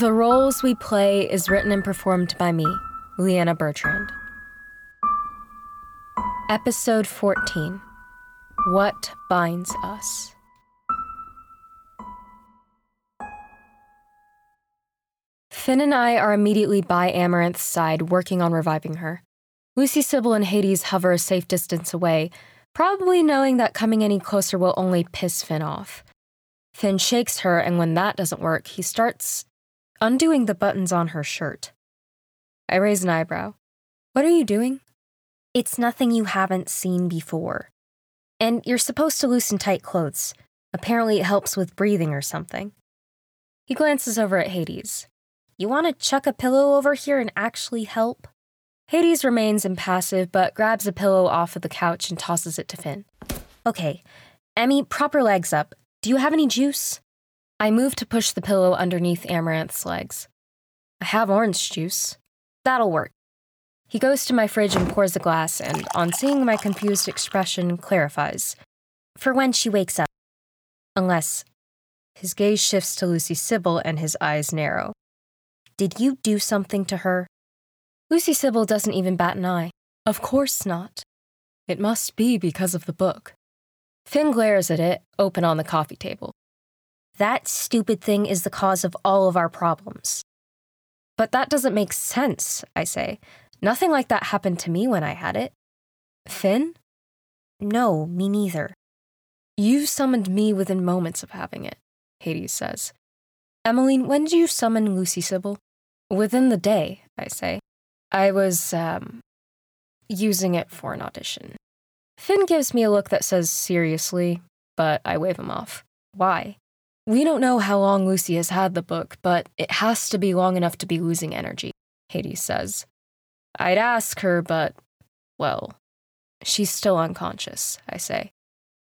The Roles We Play is written and performed by me, Leiana Bertrand. Episode 14 What Binds Us? Finn and I are immediately by Amaranth's side, working on reviving her. Lucy, Sybil, and Hades hover a safe distance away, probably knowing that coming any closer will only piss Finn off. Finn shakes her, and when that doesn't work, he starts undoing the buttons on her shirt. I raise an eyebrow. What are you doing? It's nothing you haven't seen before. And you're supposed to loosen tight clothes. Apparently, it helps with breathing or something. He glances over at Hades. You want to chuck a pillow over here and actually help? Hades remains impassive but grabs a pillow off of the couch and tosses it to Finn. Okay, Emmy, prop her legs up. Do you have any juice? I move to push the pillow underneath Amaranth's legs. I have orange juice. That'll work. He goes to my fridge and pours a glass, and on seeing my confused expression, clarifies. For when she wakes up. Unless. His gaze shifts to Lucy Sybil and his eyes narrow. Did you do something to her? Lucy Sybil doesn't even bat an eye. Of course not. It must be because of the book. Finn glares at it, open on the coffee table. That stupid thing is the cause of all of our problems. But that doesn't make sense, I say. Nothing like that happened to me when I had it. Finn? No, me neither. You summoned me within moments of having it, Hades says. Emmeline, when did you summon Lucy Sybil? Within the day, I say. I was, um, using it for an audition. Finn gives me a look that says seriously, but I wave him off. Why? We don't know how long Lucy has had the book, but it has to be long enough to be losing energy, Hades says. I'd ask her, but, well, she's still unconscious, I say.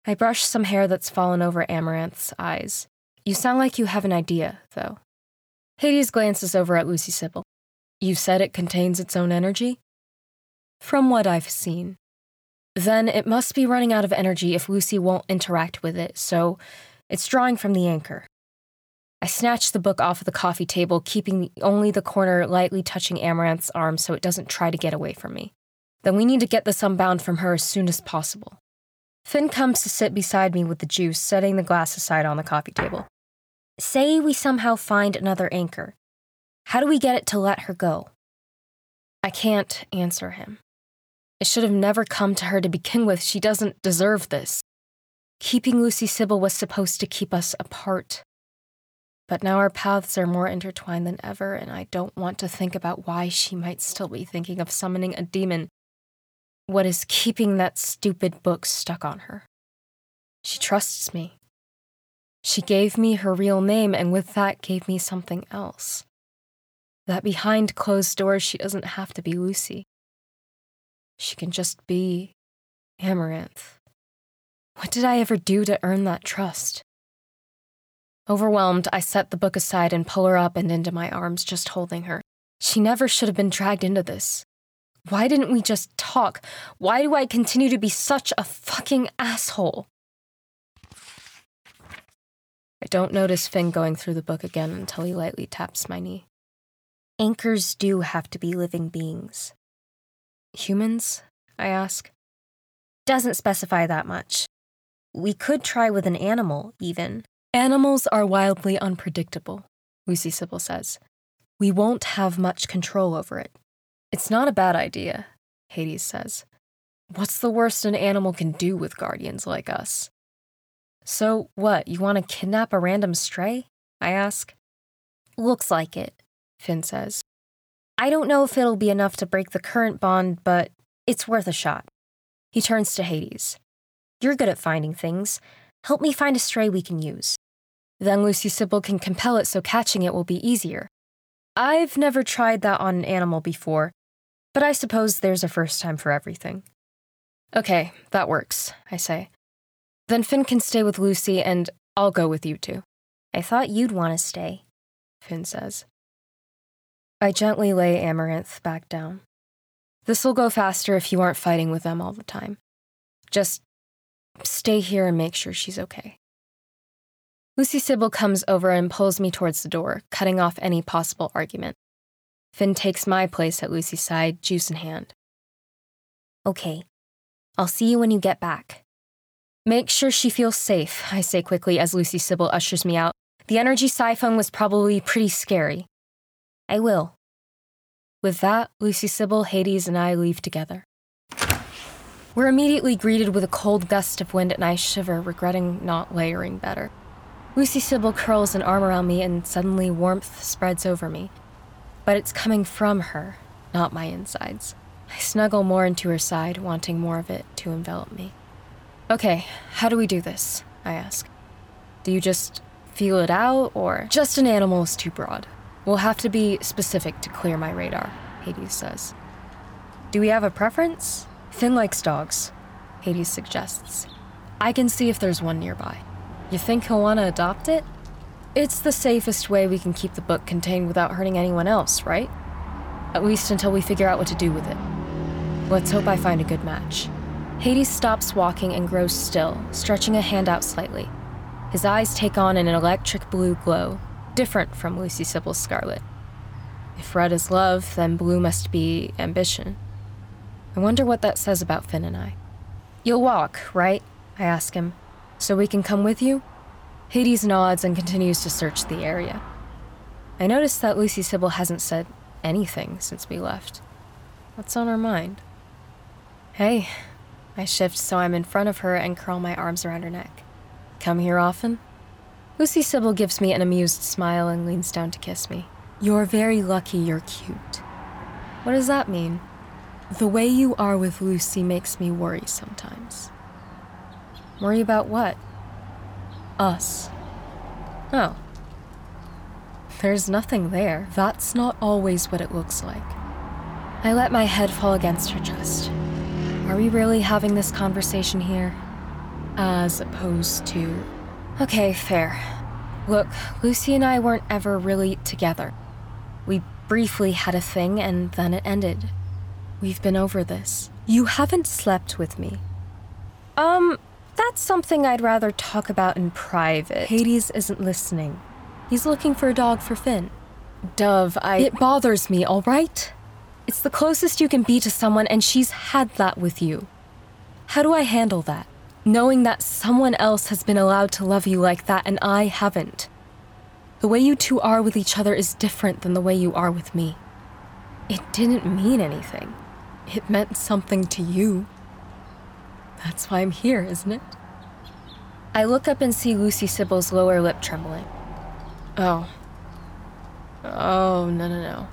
I brush some hair that's fallen over Amaranth's eyes. You sound like you have an idea, though. Hades glances over at Lucy Sybil. You said it contains its own energy? From what I've seen. Then it must be running out of energy if Lucy won't interact with it, so it's drawing from the anchor. I snatch the book off of the coffee table, keeping only the corner lightly touching Amaranth's arm so it doesn't try to get away from me. Then we need to get this unbound from her as soon as possible. Finn comes to sit beside me with the juice, setting the glass aside on the coffee table. Say we somehow find another anchor. How do we get it to let her go? I can't answer him. It should have never come to her to begin with. She doesn't deserve this. Keeping Lucy Sybil was supposed to keep us apart. But now our paths are more intertwined than ever, and I don't want to think about why she might still be thinking of summoning a demon. What is keeping that stupid book stuck on her? She trusts me. She gave me her real name, and with that, gave me something else. That behind closed doors, she doesn't have to be Lucy. She can just be Amaranth. What did I ever do to earn that trust? Overwhelmed, I set the book aside and pull her up and into my arms, just holding her. She never should have been dragged into this. Why didn't we just talk? Why do I continue to be such a fucking asshole? I don't notice Finn going through the book again until he lightly taps my knee. Anchors do have to be living beings. Humans? I ask. Doesn't specify that much. We could try with an animal, even. Animals are wildly unpredictable, Lucy Sybil says. We won't have much control over it. It's not a bad idea, Hades says. What's the worst an animal can do with guardians like us? So, what, you want to kidnap a random stray? I ask. Looks like it, Finn says. I don't know if it'll be enough to break the current bond, but it's worth a shot. He turns to Hades. You're good at finding things. Help me find a stray we can use. Then Lucy Sybil can compel it so catching it will be easier. I've never tried that on an animal before, but I suppose there's a first time for everything. Okay, that works, I say. Then Finn can stay with Lucy and I'll go with you two. I thought you'd want to stay, Finn says. I gently lay Amaranth back down. This'll go faster if you aren't fighting with them all the time. Just stay here and make sure she's okay. Lucy Sybil comes over and pulls me towards the door, cutting off any possible argument. Finn takes my place at Lucy's side, juice in hand. Okay, I'll see you when you get back. Make sure she feels safe, I say quickly as Lucy Sybil ushers me out. The energy siphon was probably pretty scary. I will. With that, Lucy Sybil, Hades, and I leave together. We're immediately greeted with a cold gust of wind, and I shiver, regretting not layering better. Lucy Sybil curls an arm around me, and suddenly warmth spreads over me. But it's coming from her, not my insides. I snuggle more into her side, wanting more of it to envelop me. Okay, how do we do this? I ask. Do you just feel it out, or just an animal is too broad? We'll have to be specific to clear my radar, Hades says. Do we have a preference? Finn likes dogs, Hades suggests. I can see if there's one nearby. You think he'll want to adopt it? It's the safest way we can keep the book contained without hurting anyone else, right? At least until we figure out what to do with it. Let's hope I find a good match. Hades stops walking and grows still, stretching a hand out slightly. His eyes take on an electric blue glow, different from Lucy Sybil's scarlet. If red is love, then blue must be ambition. I wonder what that says about Finn and I. You'll walk, right? I ask him, so we can come with you? Hades nods and continues to search the area. I notice that Lucy Sybil hasn't said anything since we left. What's on her mind? Hey, I shift so I'm in front of her and curl my arms around her neck. Come here often? Lucy Sybil gives me an amused smile and leans down to kiss me. You're very lucky you're cute. What does that mean? The way you are with Lucy makes me worry sometimes. Worry about what? Us. Oh. There's nothing there. That's not always what it looks like. I let my head fall against her chest. Are we really having this conversation here? As opposed to. Okay, fair. Look, Lucy and I weren't ever really together. We briefly had a thing and then it ended. We've been over this. You haven't slept with me. Um, that's something I'd rather talk about in private. Hades isn't listening. He's looking for a dog for Finn. Dove, I. It bothers me, all right? It's the closest you can be to someone, and she's had that with you. How do I handle that? Knowing that someone else has been allowed to love you like that, and I haven't. The way you two are with each other is different than the way you are with me. It didn't mean anything. It meant something to you. That's why I'm here, isn't it? I look up and see Lucy Sybil's lower lip trembling. Oh. Oh, no, no, no.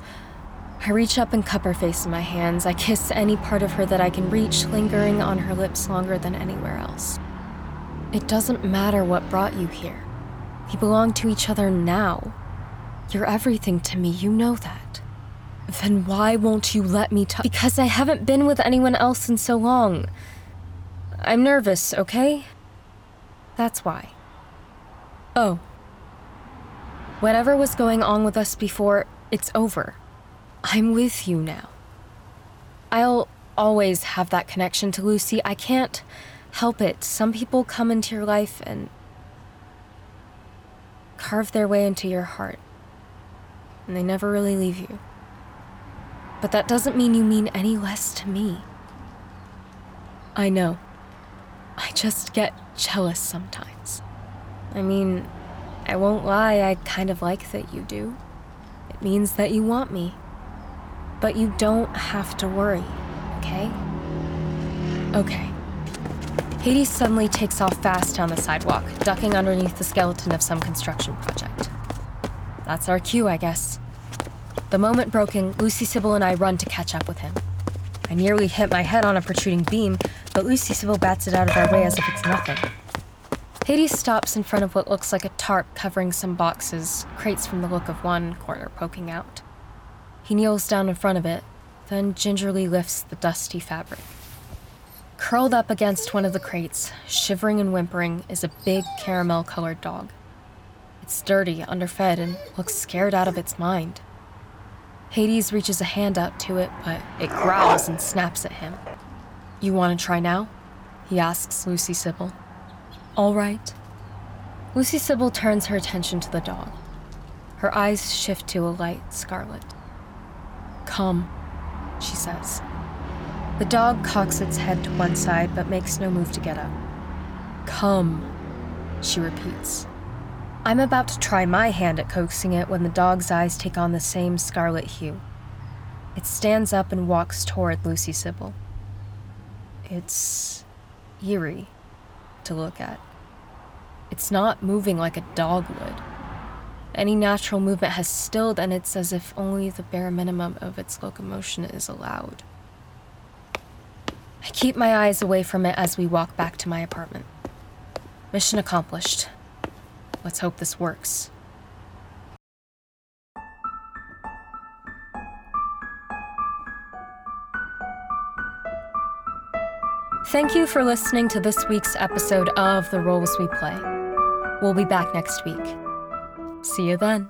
I reach up and cup her face in my hands. I kiss any part of her that I can reach, lingering on her lips longer than anywhere else. It doesn't matter what brought you here. We belong to each other now. You're everything to me, you know that. Then why won't you let me talk? Because I haven't been with anyone else in so long. I'm nervous, okay? That's why. Oh. Whatever was going on with us before, it's over. I'm with you now. I'll always have that connection to Lucy. I can't help it. Some people come into your life and carve their way into your heart, and they never really leave you. But that doesn't mean you mean any less to me. I know. I just get jealous sometimes. I mean, I won't lie, I kind of like that you do. It means that you want me. But you don't have to worry, okay? Okay. Hades suddenly takes off fast down the sidewalk, ducking underneath the skeleton of some construction project. That's our cue, I guess. The moment broken, Lucy Sybil and I run to catch up with him. I nearly hit my head on a protruding beam, but Lucy Sybil bats it out of our way as if it's nothing. Hades stops in front of what looks like a tarp covering some boxes, crates from the look of one corner poking out. He kneels down in front of it, then gingerly lifts the dusty fabric. Curled up against one of the crates, shivering and whimpering, is a big caramel colored dog. It's dirty, underfed, and looks scared out of its mind. Hades reaches a hand out to it, but it growls and snaps at him. You want to try now? He asks Lucy Sybil. All right. Lucy Sybil turns her attention to the dog. Her eyes shift to a light scarlet. Come, she says. The dog cocks its head to one side but makes no move to get up. Come, she repeats. I'm about to try my hand at coaxing it when the dog's eyes take on the same scarlet hue. It stands up and walks toward Lucy Sybil. It's eerie to look at. It's not moving like a dog would. Any natural movement has stilled, and it's as if only the bare minimum of its locomotion is allowed. I keep my eyes away from it as we walk back to my apartment. Mission accomplished. Let's hope this works. Thank you for listening to this week's episode of The Roles We Play. We'll be back next week. See you then.